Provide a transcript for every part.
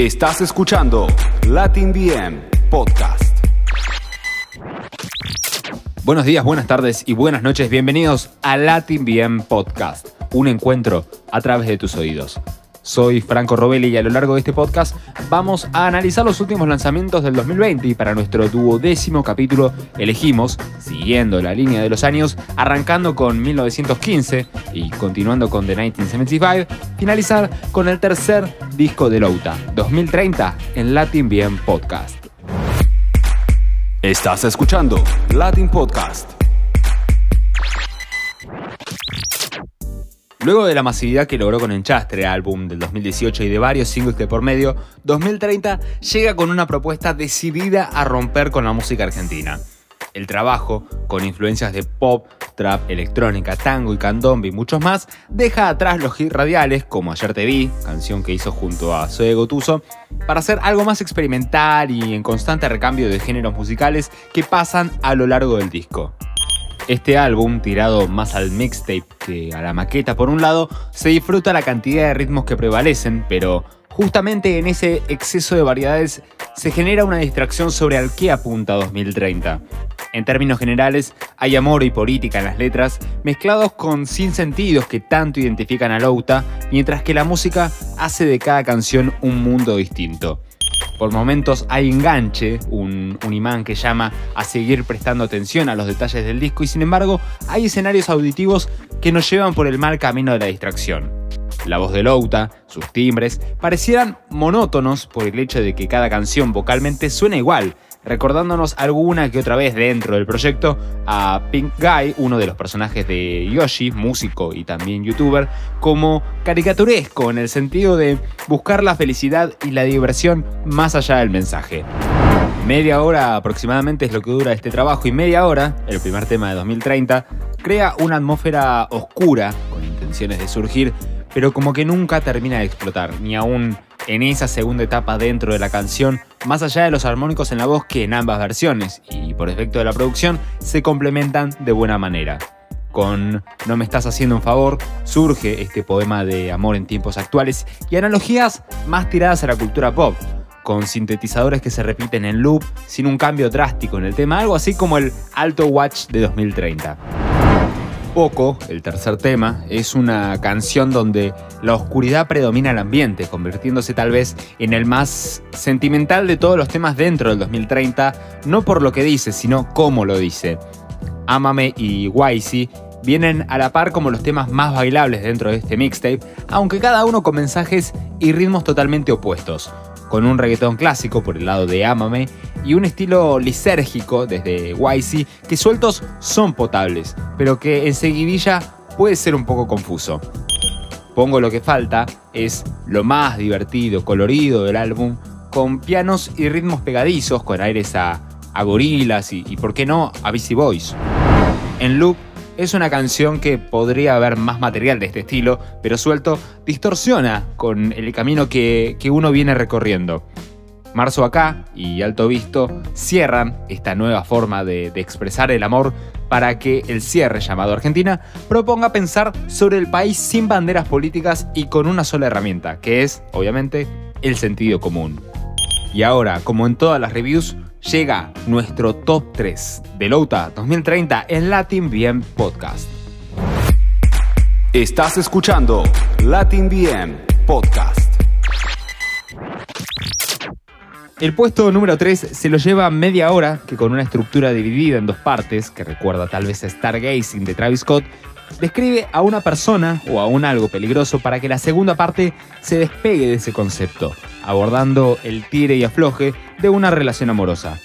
Estás escuchando Latin VM Podcast. Buenos días, buenas tardes y buenas noches. Bienvenidos a Latin VM Podcast, un encuentro a través de tus oídos. Soy Franco Robelli y a lo largo de este podcast vamos a analizar los últimos lanzamientos del 2020 y para nuestro duodécimo capítulo elegimos, siguiendo la línea de los años, arrancando con 1915 y continuando con The 1975, finalizar con el tercer disco de Louta, 2030, en Latin Bien Podcast. Estás escuchando Latin Podcast. Luego de la masividad que logró con Enchastre, álbum del 2018 y de varios singles de por medio, 2030 llega con una propuesta decidida a romper con la música argentina. El trabajo, con influencias de pop, trap, electrónica, tango y candombe y muchos más, deja atrás los hits radiales como Ayer te vi, canción que hizo junto a Zoe Gotuso, para hacer algo más experimental y en constante recambio de géneros musicales que pasan a lo largo del disco. Este álbum, tirado más al mixtape que a la maqueta por un lado, se disfruta la cantidad de ritmos que prevalecen, pero justamente en ese exceso de variedades se genera una distracción sobre al que apunta 2030. En términos generales, hay amor y política en las letras, mezclados con sinsentidos que tanto identifican a Louta, mientras que la música hace de cada canción un mundo distinto. Por momentos hay enganche, un, imán que llama a seguir prestando atención a los detalles del disco y sin embargo hay escenarios auditivos que nos llevan por el mal camino de la distracción. La voz de Louta, sus timbres, parecieran monótonos por el hecho de que cada canción vocalmente suena igual, recordándonos alguna que otra vez dentro del proyecto a Pink Guy, uno de los personajes de Yoshi, músico y también youtuber, como caricaturesco en el sentido de buscar la felicidad y la diversión más allá del mensaje. Media hora aproximadamente es lo que dura este trabajo y media hora, el primer tema de 2030, crea una atmósfera oscura con intenciones de surgir, pero como que nunca termina de explotar, ni aún en esa segunda etapa dentro de la canción, más allá de los armónicos en la voz que en ambas versiones, y por efecto de la producción, se complementan de buena manera. Con No me estás haciendo un favor surge este poema de amor en tiempos actuales y analogías más tiradas a la cultura pop, con sintetizadores que se repiten en loop sin un cambio drástico en el tema, algo así como el Alto Watch de 2030. Poco, el tercer tema, es una canción donde la oscuridad predomina el ambiente, convirtiéndose tal vez en el más sentimental de todos los temas dentro del 2030, no por lo que dice, sino cómo lo dice. Ámame y Wisey vienen a la par como los temas más bailables dentro de este mixtape, aunque cada uno con mensajes y ritmos totalmente opuestos con un reggaetón clásico por el lado de Amame y un estilo lisérgico desde YC que sueltos son potables, pero que en seguidilla puede ser un poco confuso. Pongo lo que falta es lo más divertido, colorido del álbum, con pianos y ritmos pegadizos, con aires a, gorilas y, y, por qué no, a Busy Boys. En Loop es una canción que podría haber más material de este estilo, pero suelto distorsiona con el camino que, uno viene recorriendo. Marzo acá y Alto Visto cierran esta nueva forma de, expresar el amor para que el cierre llamado Argentina proponga pensar sobre el país sin banderas políticas y con una sola herramienta, que es, obviamente, el sentido común. Y ahora, como en todas las reviews, llega nuestro top 3 de Louta 2030 en Latin Bien Podcast. Estás escuchando Latin Bien Podcast. El puesto número 3 se lo lleva media hora, que con una estructura dividida en dos partes, que recuerda tal vez a Stargazing de Travis Scott, describe a una persona o a un algo peligroso para que la segunda parte se despegue de ese concepto, abordando el tire y afloje de una relación amorosa.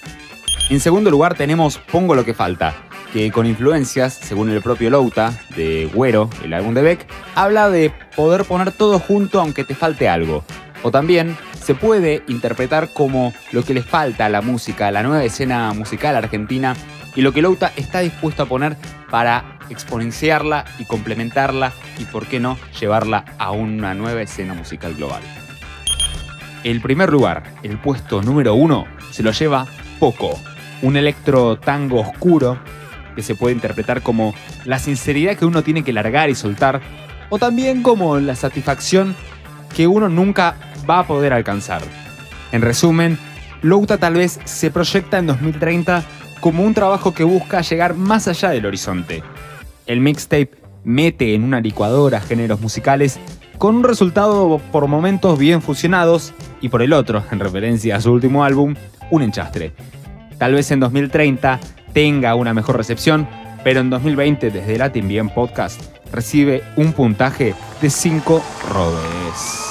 En segundo lugar tenemos Pongo lo que falta, que con influencias, según el propio Louta, de Güero, el álbum de Beck, habla de poder poner todo junto aunque te falte algo. O también se puede interpretar como lo que le falta a la música, a la nueva escena musical argentina y lo que Louta está dispuesto a poner para exponenciarla y complementarla y, por qué no, llevarla a una nueva escena musical global. El primer lugar, el puesto número uno, se lo lleva Poco, un electro tango oscuro que se puede interpretar como la sinceridad que uno tiene que largar y soltar, o también como la satisfacción que uno nunca va a poder alcanzar. En resumen, Louta tal vez se proyecta en 2030 como un trabajo que busca llegar más allá del horizonte. El mixtape mete en una licuadora géneros musicales con un resultado por momentos bien fusionados y por el otro, en referencia a su último álbum, un enchastre. Tal vez en 2030 tenga una mejor recepción, pero en 2020 desde Latin Bien Podcast recibe un puntaje de 5 robes.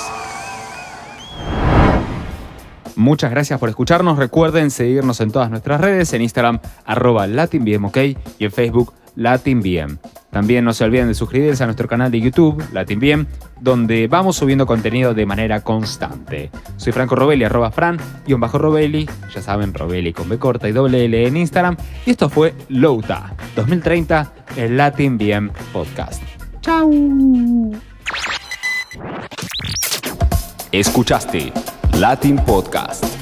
Muchas gracias por escucharnos. Recuerden seguirnos en todas nuestras redes, en Instagram arroba LatinBMOK y en Facebook LatinBM. También no se olviden de suscribirse a nuestro canal de YouTube, LatinBM, donde vamos subiendo contenido de manera constante. Soy Franco Robelli, arroba Fran, y un bajo Robelli, ya saben, Robelli con B corta y doble L en Instagram. Y esto fue Louta 2030, el Latin BM Podcast. ¡Chao! Escuchaste Latin Podcast.